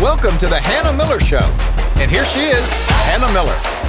Welcome to the Hannah Miller Show. And here she is, Hannah Miller.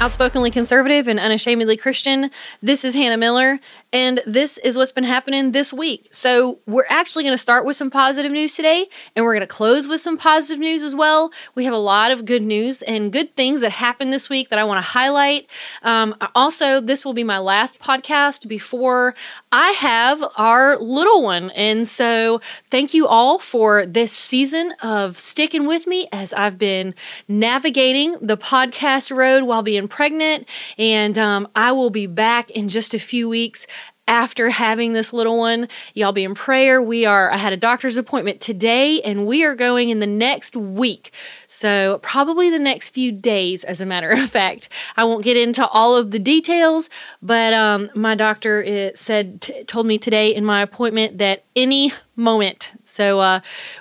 Outspokenly conservative and unashamedly Christian, this is Hannah Miller, and this is what's been happening this week. So, we're actually going to start with some positive news today, and we're going to close with some positive news as well. We have a lot of good news and good things that happened this week that I want to highlight. Um, also, this will be my last podcast before I have our little one. And so, thank you all for this season of sticking with me as I've been navigating the podcast road while being pregnant. And um, I will be back in just a few weeks after having this little one. Y'all be in prayer. We are, I had a doctor's appointment today and we are going in the next week. So probably the next few days, as a matter of fact. I won't get into all of the details, but um, my doctor it uh, said, t- told me today in my appointment that any moment. So uh,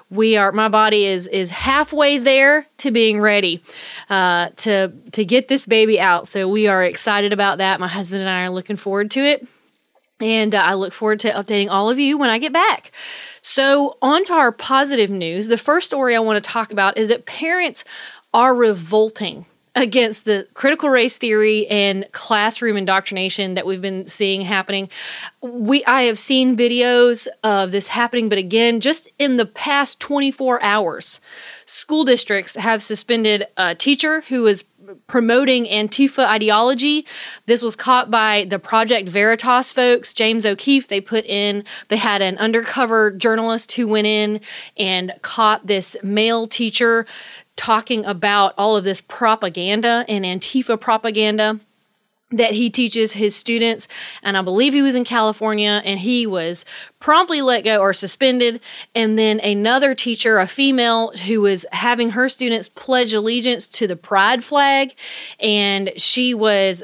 we are, my body is, is halfway there to being ready uh, to, to get this baby out. So we are excited about that. My husband and I are looking forward to it. And uh, I look forward to updating all of you when I get back. So, on to our positive news. The first story I want to talk about is that parents are revolting against the critical race theory and classroom indoctrination that we've been seeing happening. We I have seen videos of this happening, but again, just in the past 24 hours, school districts have suspended a teacher who was promoting Antifa ideology. This was caught by the Project Veritas folks, James O'Keefe. They put in, they had an undercover journalist who went in and caught this male teacher talking about all of this propaganda and Antifa propaganda that he teaches his students. And I believe he was in California and he was promptly let go or suspended. And then another teacher, a female, who was having her students pledge allegiance to the pride flag. And she was,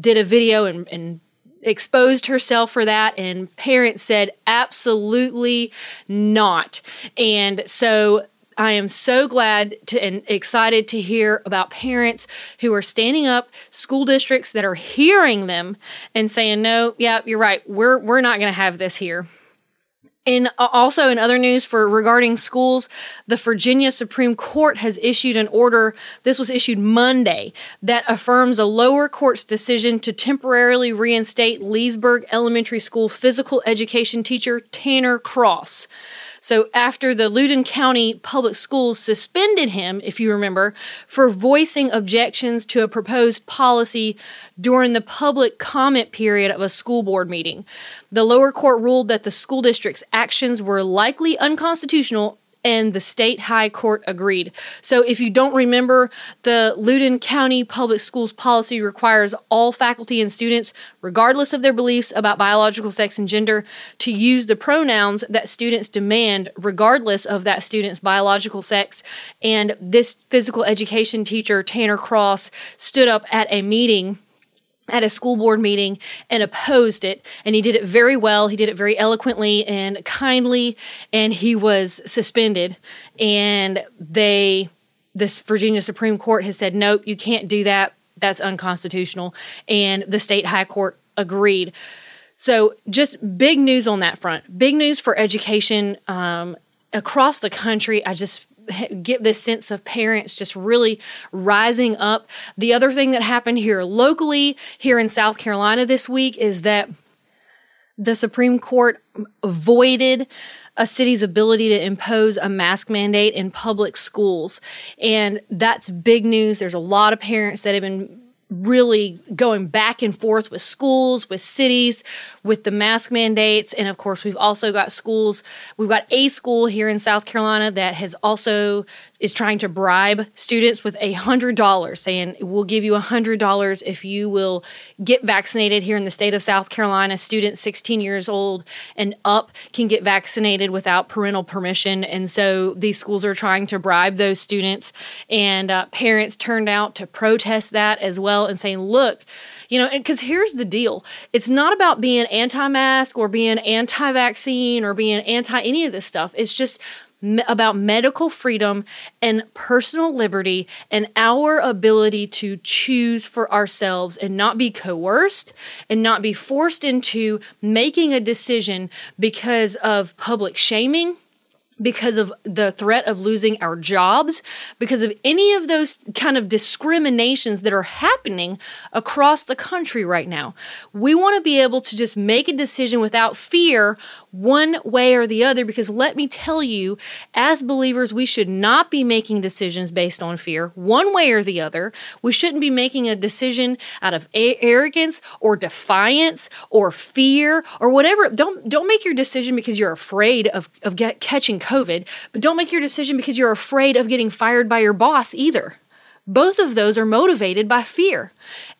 did a video and, and exposed herself for that and parents said absolutely not and so I am so glad to, and excited to hear about parents who are standing up, school districts that are hearing them and saying, "No, yeah, you're right. We're we're not going to have this here." And also in other news for regarding schools, the Virginia Supreme Court has issued an order. This was issued Monday that affirms a lower court's decision to temporarily reinstate Leesburg Elementary School physical education teacher Tanner Cross. So after the Loudoun County Public Schools suspended him, if you remember, for voicing objections to a proposed policy during the public comment period of a school board meeting, the lower court ruled that the school district's actions were likely unconstitutional and the state high court agreed. So if you don't remember, the Loudoun County Public Schools policy requires all faculty and students, regardless of their beliefs about biological sex and gender, to use the pronouns that students demand, regardless of that student's biological sex. And this physical education teacher, Tanner Cross, stood up at a meeting at a school board meeting and opposed it. And he did it very well. He did it very eloquently and kindly, and he was suspended. And they, this Virginia Supreme Court has said, nope, you can't do that. That's unconstitutional. And the state high court agreed. So, just big news on that front. Big news for education um, across the country. I just get this sense of parents just really rising up. The other thing that happened here locally, here in South Carolina this week, is that the Supreme Court voided a city's ability to impose a mask mandate in public schools. And that's big news. There's a lot of parents that have been really going back and forth with schools, with cities, with the mask mandates. And of course, we've also got schools. We've got a school here in South Carolina that has also is trying to bribe students with a hundred dollars, saying we'll give you a hundred dollars if you will get vaccinated here in the state of South Carolina. Students 16 years old and up can get vaccinated without parental permission, and so these schools are trying to bribe those students. And uh, parents turned out to protest that as well and saying, "Look, you know," because here's the deal: it's not about being anti-mask or being anti-vaccine or being anti any of this stuff. It's just about medical freedom and personal liberty and our ability to choose for ourselves and not be coerced and not be forced into making a decision because of public shaming because of the threat of losing our jobs, because of any of those kind of discriminations that are happening across the country right now. We want to be able to just make a decision without fear one way or the other because let me tell you, as believers, we should not be making decisions based on fear one way or the other. We shouldn't be making a decision out of a- arrogance or defiance or fear or whatever. Don't don't make your decision because you're afraid of of get, catching COVID, but don't make your decision because you're afraid of getting fired by your boss either. Both of those are motivated by fear.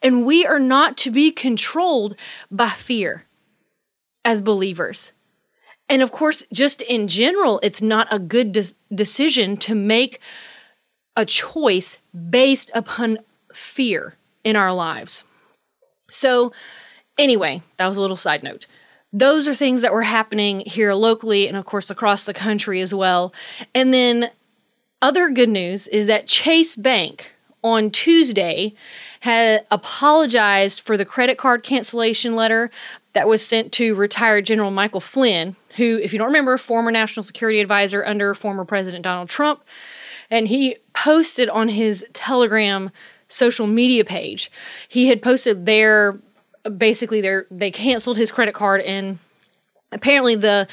And we are not to be controlled by fear as believers. And of course, just in general, it's not a good de- decision to make a choice based upon fear in our lives. So, anyway, that was a little side note. Those are things that were happening here locally and, of course, across the country as well. And then, other good news is that Chase Bank on Tuesday had apologized for the credit card cancellation letter that was sent to retired General Michael Flynn, who, if you don't remember, former national security advisor under former President Donald Trump. And he posted on his Telegram social media page, he had posted their basically their they canceled his credit card and apparently the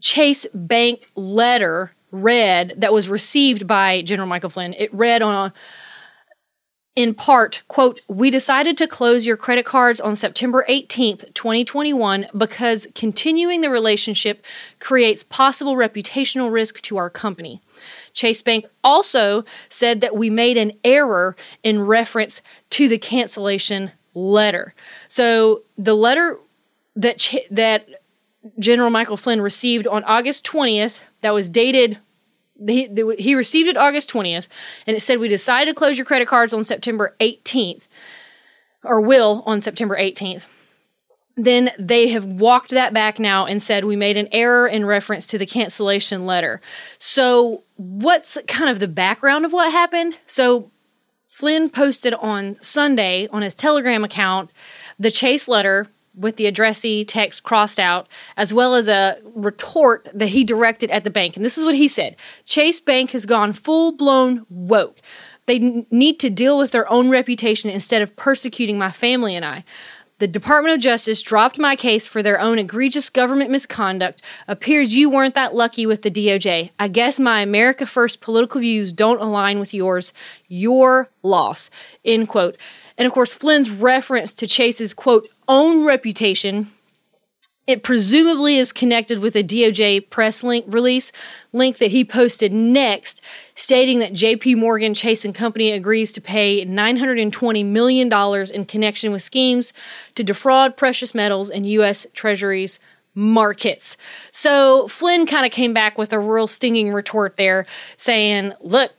Chase Bank letter read that was received by General Michael Flynn. It read on in part, quote, we decided to close your credit cards on September 18th, 2021, because continuing the relationship creates possible reputational risk to our company. Chase Bank also said that we made an error in reference to the cancellation letter. So the letter that Ch- that General Michael Flynn received on August 20th that was dated he, he received it August 20th, and it said we decided to close your credit cards on September 18th, or will on September 18th. Then they have walked that back now and said we made an error in reference to the cancellation letter. So, what's kind of the background of what happened? So, Flynn posted on Sunday on his Telegram account the Chase letter with the addressee text crossed out, as well as a retort that he directed at the bank. And this is what he said Chase Bank has gone full blown woke. They n- need to deal with their own reputation instead of persecuting my family and I. The Department of Justice dropped my case for their own egregious government misconduct. Appears you weren't that lucky with the DOJ. I guess my America First political views don't align with yours. Your loss. End quote. And of course, Flynn's reference to Chase's quote, own reputation, it presumably is connected with a DOJ press link release link that he posted next, stating that JP Morgan Chase and Company agrees to pay $920 million in connection with schemes to defraud precious metals and U.S. Treasuries markets. So Flynn kind of came back with a real stinging retort there, saying, look,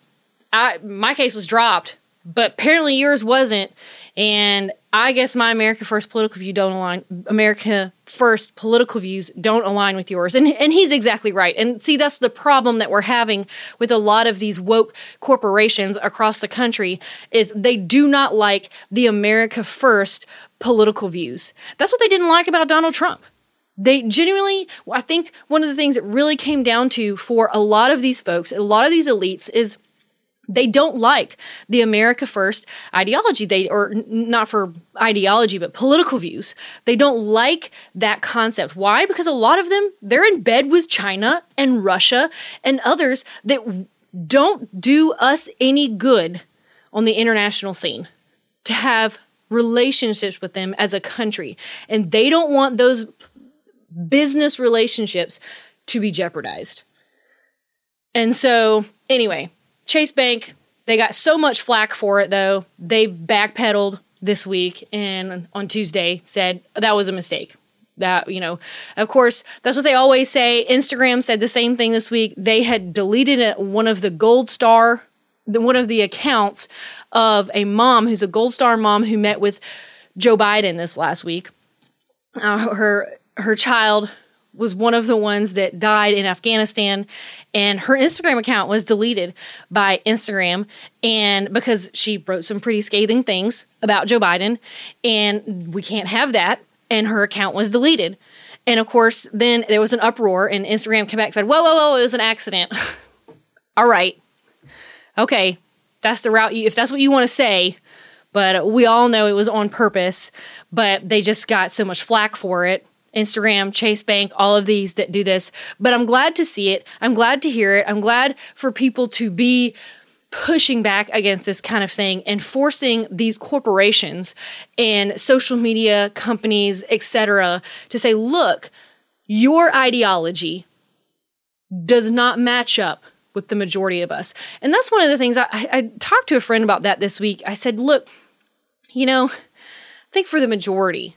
I, my case was dropped but apparently yours wasn't. And I guess my America First political view don't align. America First political views don't align with yours, and and he's exactly right. And see, that's the problem that we're having with a lot of these woke corporations across the country is they do not like the America First political views. That's what they didn't like about Donald Trump. They genuinely, I think one of the things that really came down to for a lot of these folks, a lot of these elites is they don't like the America First ideology. They, or not for ideology, but political views. They don't like that concept. Why? Because a lot of them, they're in bed with China and Russia and others that don't do us any good on the international scene to have relationships with them as a country. And they don't want those business relationships to be jeopardized. And so, anyway, Chase Bank, they got so much flack for it though. They backpedaled this week and on Tuesday said that was a mistake. That, you know, of course, that's what they always say. Instagram said the same thing this week. They had deleted one of the gold star, one of the accounts of a mom who's a gold star mom who met with Joe Biden this last week. Uh, her her child was one of the ones that died in Afghanistan and her Instagram account was deleted by Instagram and because she wrote some pretty scathing things about Joe Biden and we can't have that and her account was deleted. And of course, then there was an uproar, and Instagram came back and said, Whoa, whoa, whoa, it was an accident. All right. Okay. That's the route you, if that's what you want to say. But we all know it was on purpose, but they just got so much flack for it. Instagram, Chase Bank, all of these that do this. But I'm glad to see it. I'm glad to hear it. I'm glad for people to be pushing back against this kind of thing and forcing these corporations and social media companies, etc., to say, look, your ideology does not match up with the majority of us. And that's one of the things I, I, talked to a friend about that this week. I said, look, you know, I think for the majority,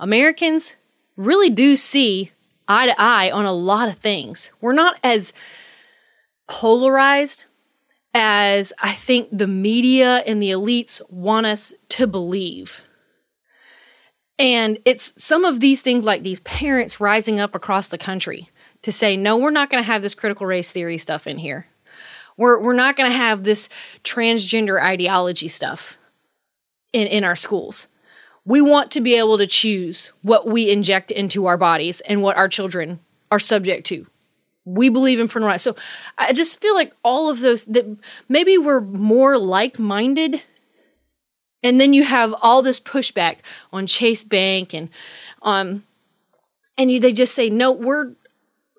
Americans really do see eye to eye on a lot of things. We're not as polarized as I think the media and the elites want us to believe. And it's some of these things like these parents rising up across the country to say, no, we're not going to have this critical race theory stuff in here. We're, we're not going to have this transgender ideology stuff in, in our schools. We want to be able to choose what we inject into our bodies and what our children are subject to we believe in parental rights. So I just feel like all of those that maybe we're more like minded. And then you have all this pushback on Chase Bank and um and you, they just say no we're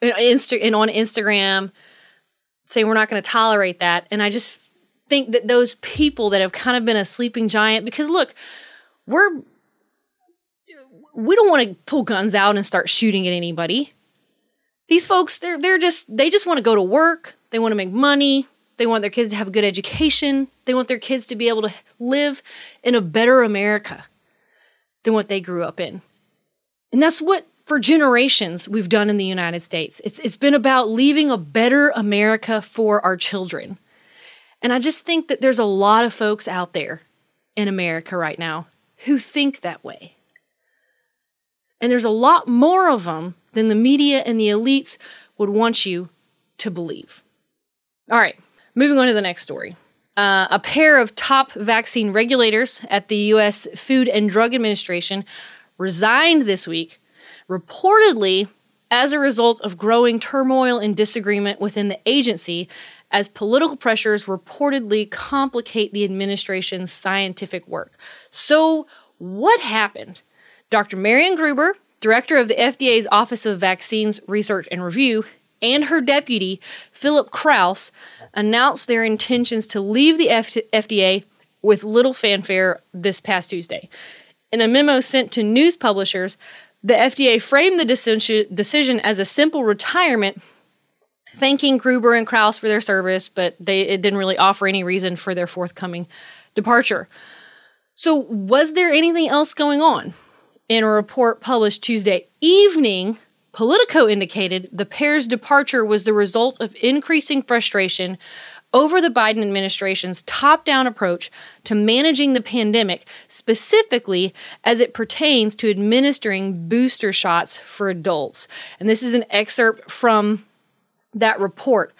Insta- and on Instagram saying we're not going to tolerate that and I just think that those people that have kind of been a sleeping giant because look we're we don't want to pull guns out and start shooting at anybody. These folks they're they're just they just want to go to work. They want to make money. They want their kids to have a good education. They want their kids to be able to live in a better america than what they grew up in. And that's what for generations we've done in the united states. It's it's been about leaving a better america for our children. And i just think that there's a lot of folks out there in america right now who think that way and there's a lot more of them than the media and the elites would want you to believe. All right, moving on to the next story. Uh, a pair of top vaccine regulators at the U.S. Food and Drug Administration resigned this week, reportedly as a result of growing turmoil and disagreement within the agency as political pressures reportedly complicate the administration's scientific work. So, what happened? Dr. Marion Gruber, director of the FDA's Office of Vaccines Research and Review, and her deputy, Philip Krause, announced their intentions to leave the F- FDA with little fanfare this past Tuesday. In a memo sent to news publishers, the FDA framed the decision, as a simple retirement, thanking Gruber and Krause for their service, but they it didn't really offer any reason for their forthcoming departure. So, was there anything else going on? In a report published Tuesday evening, Politico indicated the pair's departure was the result of increasing frustration over the Biden administration's top down approach to managing the pandemic, specifically as it pertains to administering booster shots for adults. And this is an excerpt from that report.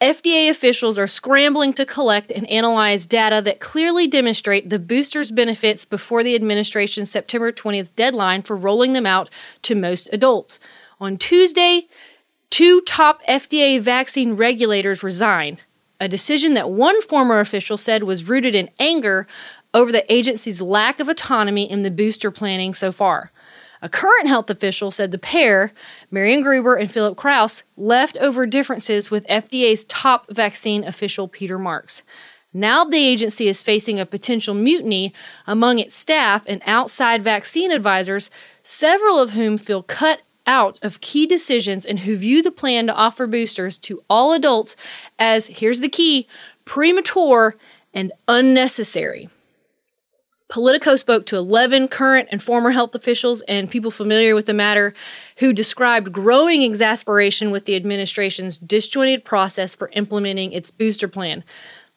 FDA officials are scrambling to collect and analyze data that clearly demonstrate the boosters' benefits before the administration's September 20th deadline for rolling them out to most adults. On Tuesday, two top FDA vaccine regulators resigned, a decision that one former official said was rooted in anger over the agency's lack of autonomy in the booster planning so far. A current health official said the pair, Marion Gruber and Philip Krause, left over differences with FDA's top vaccine official, Peter Marks. Now the agency is facing a potential mutiny among its staff and outside vaccine advisors, several of whom feel cut out of key decisions and who view the plan to offer boosters to all adults as, here's the key, premature and unnecessary. Politico spoke to 11 current and former health officials and people familiar with the matter who described growing exasperation with the administration's disjointed process for implementing its booster plan.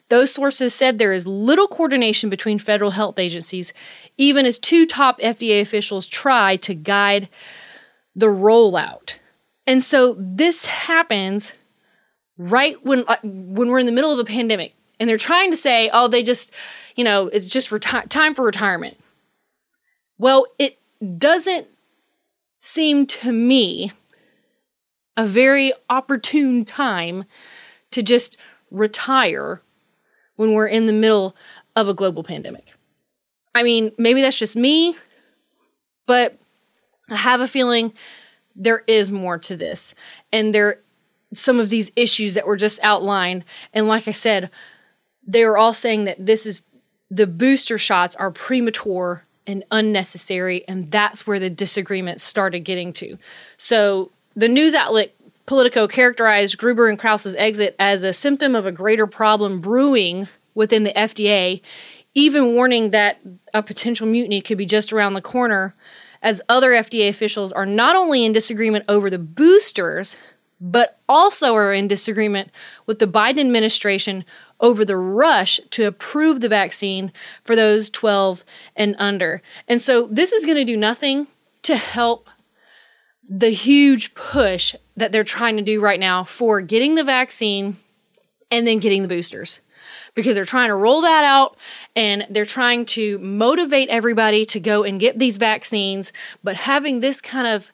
Those sources said there is little coordination between federal health agencies, even as two top FDA officials try to guide the rollout. And so this happens right when uh, when we're in the middle of a pandemic and they're trying to say, oh, they just, you know, it's just reti- time for retirement. Well, it doesn't seem to me a very opportune time to just retire when we're in the middle of a global pandemic. I mean, maybe that's just me, but I have a feeling there is more to this. And there some of these issues that were just outlined and like I said, they were all saying that this is the booster shots are premature and unnecessary and that's where the disagreement started getting to. So the news outlet Politico characterized Gruber and Krause's exit as a symptom of a greater problem brewing within the FDA, even warning that a potential mutiny could be just around the corner, as other FDA officials are not only in disagreement over the boosters, but also are in disagreement with the Biden administration over the rush to approve the vaccine for those 12 and under. And so this is going to do nothing to help the huge push that they're trying to do right now for getting the vaccine and then getting the boosters because they're trying to roll that out and they're trying to motivate everybody to go and get these vaccines but having this kind of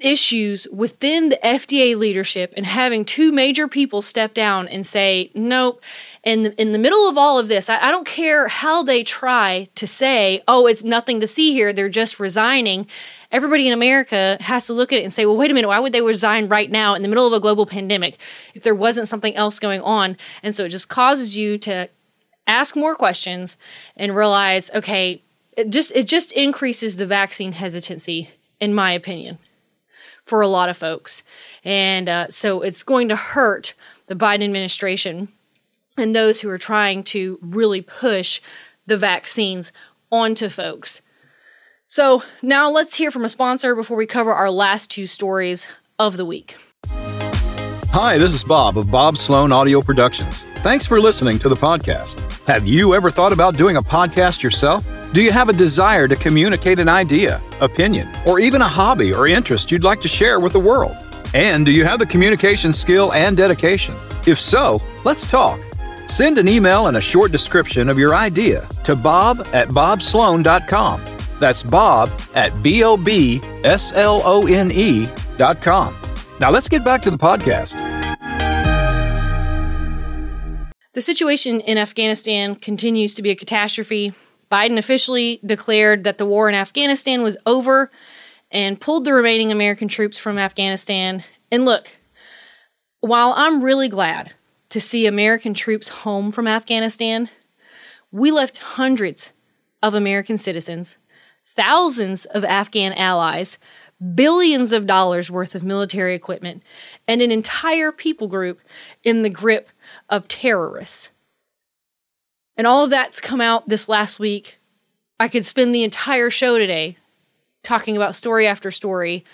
issues within the FDA leadership and having two major people step down and say, nope. In the, in the middle of all of this, I, I don't care how they try to say, oh, it's nothing to see here. They're just resigning. Everybody in America has to look at it and say, well, wait a minute. Why would they resign right now in the middle of a global pandemic if there wasn't something else going on? And so it just causes you to ask more questions and realize, okay, it just, it just increases the vaccine hesitancy, in my opinion for a lot of folks. And uh, so it's going to hurt the Biden administration and those who are trying to really push the vaccines onto folks. So now let's hear from a sponsor before we cover our last two stories of the week. Hi, this is Bob of Bob Slone Audio Productions. Thanks for listening to the podcast. Have you ever thought about doing a podcast yourself? Do you have a desire to communicate an idea, opinion, or even a hobby or interest you'd like to share with the world? And do you have the communication skill and dedication? If so, let's talk. Send an email and a short description of your idea to bob at bobslone.com. That's bob at B O B S L O N E dot com. Now let's get back to the podcast. The situation in Afghanistan continues to be a catastrophe. Biden officially declared that the war in Afghanistan was over and pulled the remaining American troops from Afghanistan. And look, while I'm really glad to see American troops home from Afghanistan, we left hundreds of American citizens, thousands of Afghan allies, billions of dollars worth of military equipment, and an entire people group in the grip of terrorists. And all of that's come out this last week. I could spend the entire show today talking about story after story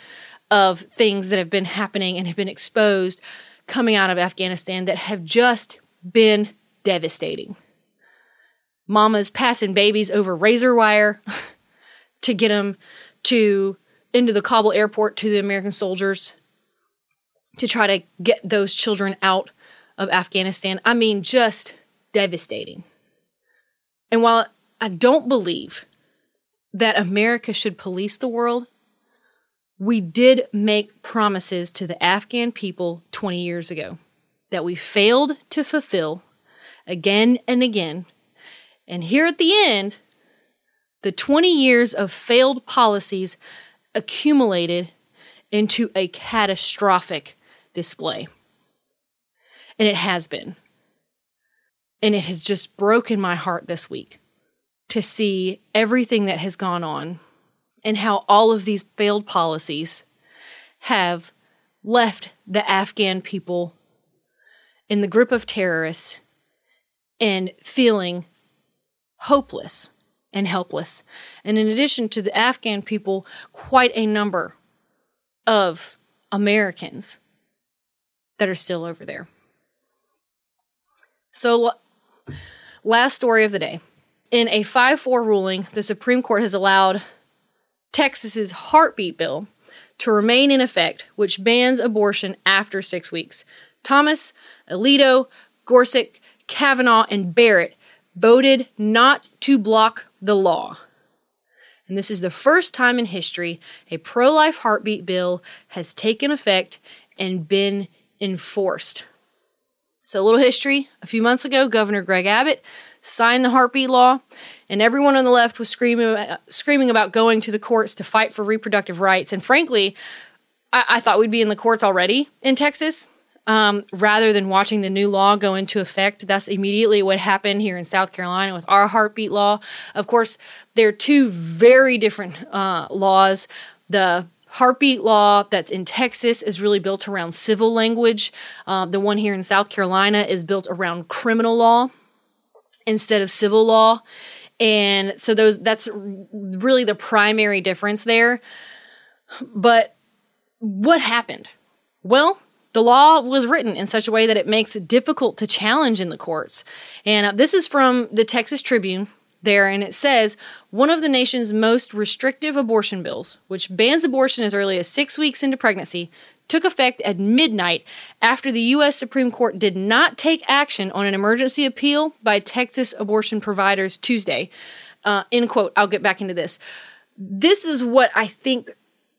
of things that have been happening and have been exposed coming out of Afghanistan that have just been devastating. Mamas passing babies over razor wire to get them to into the Kabul airport to the American soldiers to try to get those children out of Afghanistan. I mean, just devastating. And while I don't believe that America should police the world, we did make promises to the Afghan people 20 years ago that we failed to fulfill again and again. And here at the end, the 20 years of failed policies accumulated into a catastrophic display. And it has been. And it has just broken my heart this week to see everything that has gone on and how all of these failed policies have left the Afghan people in the grip of terrorists and feeling hopeless and helpless. And in addition to the Afghan people, quite a number of Americans that are still over there. So Last story of the day. In a 5 4 ruling, the Supreme Court has allowed Texas's heartbeat bill to remain in effect, which bans abortion after six weeks. Thomas, Alito, Gorsuch, Kavanaugh, and Barrett voted not to block the law. And this is the first time in history a pro life heartbeat bill has taken effect and been enforced. So, a little history. A few months ago, Governor Greg Abbott signed the heartbeat law, and everyone on the left was screaming, screaming about going to the courts to fight for reproductive rights. And frankly, I, I thought we'd be in the courts already in Texas. Um, rather than watching the new law go into effect. That's immediately what happened here in South Carolina with our heartbeat law. Of course, there are two very different uh, laws. The heartbeat law that's in Texas is really built around civil language. Uh, the one here in South Carolina is built around criminal law instead of civil law. And so those that's really the primary difference there. But what happened? Well, the law was written in such a way that it makes it difficult to challenge in the courts. And uh, this is from the Texas Tribune there, and it says one of the nation's most restrictive abortion bills, which bans abortion as early as six weeks into pregnancy, took effect at midnight after the U.S. Supreme Court did not take action on an emergency appeal by Texas abortion providers Tuesday. Uh, end quote. I'll get back into this. This is what I think.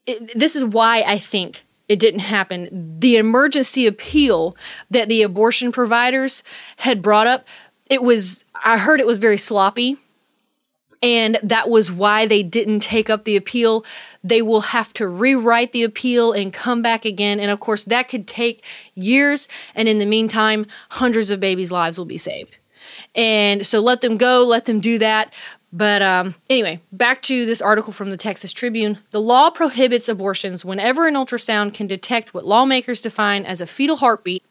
It, this is why I think it didn't happen. The emergency appeal that the abortion providers had brought up, it was, I heard it was very sloppy. And that was why they didn't take up the appeal. They will have to rewrite the appeal and come back again. And of course, that could take years. And in the meantime, hundreds of babies' lives will be saved. And so let them go, let them do that. But um, anyway, back to this article from the Texas Tribune. The law prohibits abortions whenever an ultrasound can detect what lawmakers define as a fetal heartbeat.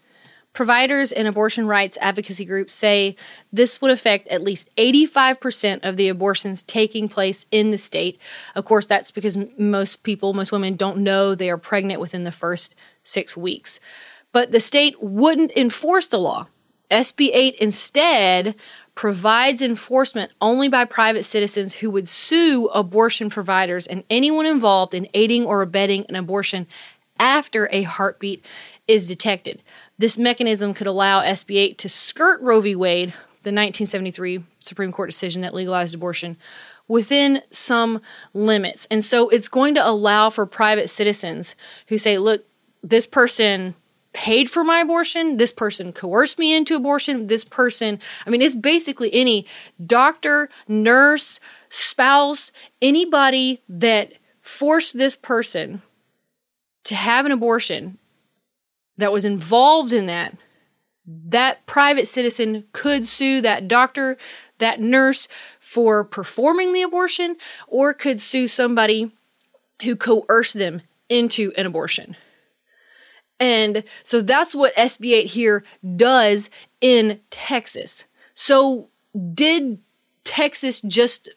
Providers and abortion rights advocacy groups say this would affect at least 85% of the abortions taking place in the state. Of course, that's because most people, most women, don't know they are pregnant within the first six weeks. But the state wouldn't enforce the law. SB 8 instead provides enforcement only by private citizens who would sue abortion providers and anyone involved in aiding or abetting an abortion after a heartbeat is detected. This mechanism could allow SB 8 to skirt Roe v. Wade, the 1973 Supreme Court decision that legalized abortion, within some limits. And so it's going to allow for private citizens who say, look, this person paid for my abortion. This person coerced me into abortion. This person, I mean, it's basically any doctor, nurse, spouse, anybody that forced this person to have an abortion that was involved in that. That private citizen could sue that doctor, that nurse for performing the abortion, or could sue somebody who coerced them into an abortion. And so that's what SB 8 here does in Texas. So did Texas just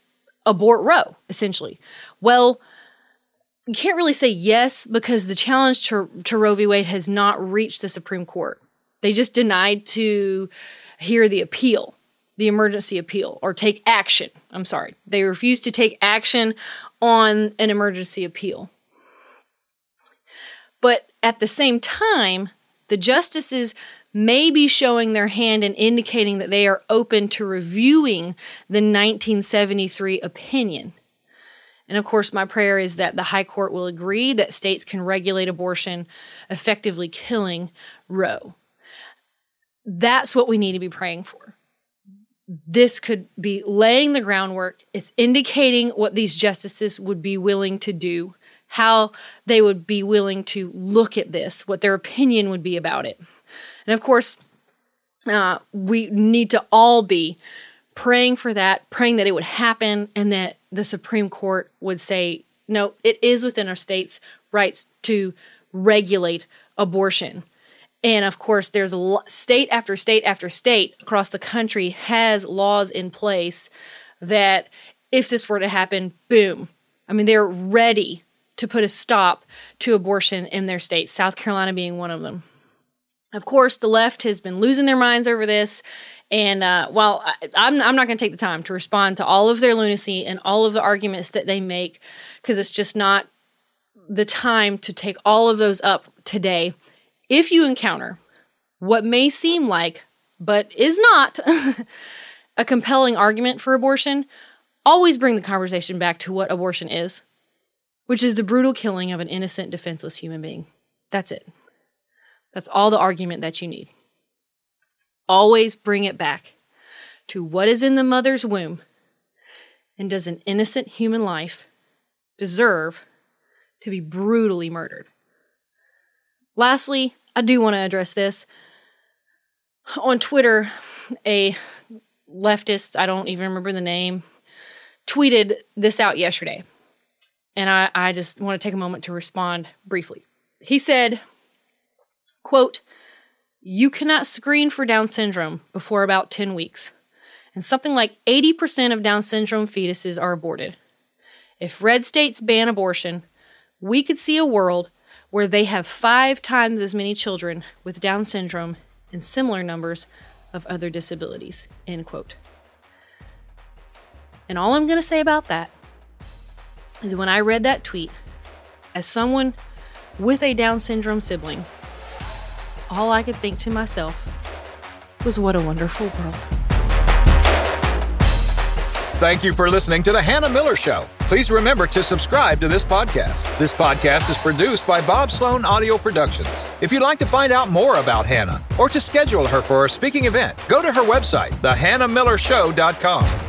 abort Roe, essentially? Well, you can't really say yes because the challenge to, to Roe v. Wade has not reached the Supreme Court. They just denied to hear the appeal, the emergency appeal, or take action. I'm sorry. They refused to take action on an emergency appeal. But at the same time, the justices may be showing their hand and indicating that they are open to reviewing the 1973 opinion. And of course, my prayer is that the High Court will agree that states can regulate abortion, effectively killing Roe. That's what we need to be praying for. This could be laying the groundwork. It's indicating what these justices would be willing to do how they would be willing to look at this, what their opinion would be about it. And of course, uh, we need to all be praying for that, praying that it would happen and that the Supreme Court would say, no, it is within our state's rights to regulate abortion. And of course, there's state after state after state across the country has laws in place that if this were to happen, boom. I mean, they're ready to put a stop to abortion in their state, South Carolina being one of them. Of course, the left has been losing their minds over this. And uh, while I, I'm, I'm not going to take the time to respond to all of their lunacy and all of the arguments that they make, because it's just not the time to take all of those up today. If you encounter what may seem like, but is not, a compelling argument for abortion, always bring the conversation back to what abortion is, which is the brutal killing of an innocent, defenseless human being. That's it. That's all the argument that you need. Always bring it back to what is in the mother's womb and does an innocent human life deserve to be brutally murdered? Lastly, I do want to address this. On Twitter, a leftist, I don't even remember the name, tweeted this out yesterday. And I, I just want to take a moment to respond briefly. He said, quote, you cannot screen for Down syndrome before about 10 weeks and something like 80% of Down syndrome fetuses are aborted. If red states ban abortion, we could see a world where they have five times as many children with Down syndrome and similar numbers of other disabilities. End quote. And all I'm going to say about that is when I read that tweet, as someone with a Down syndrome sibling, all I could think to myself was what a wonderful world. Thank you for listening to The Hannah Miller Show. Please remember to subscribe to this podcast. This podcast is produced by Bob Slone Audio Productions. If you'd like to find out more about Hannah or to schedule her for a speaking event, go to her website, thehannahmillershow.com.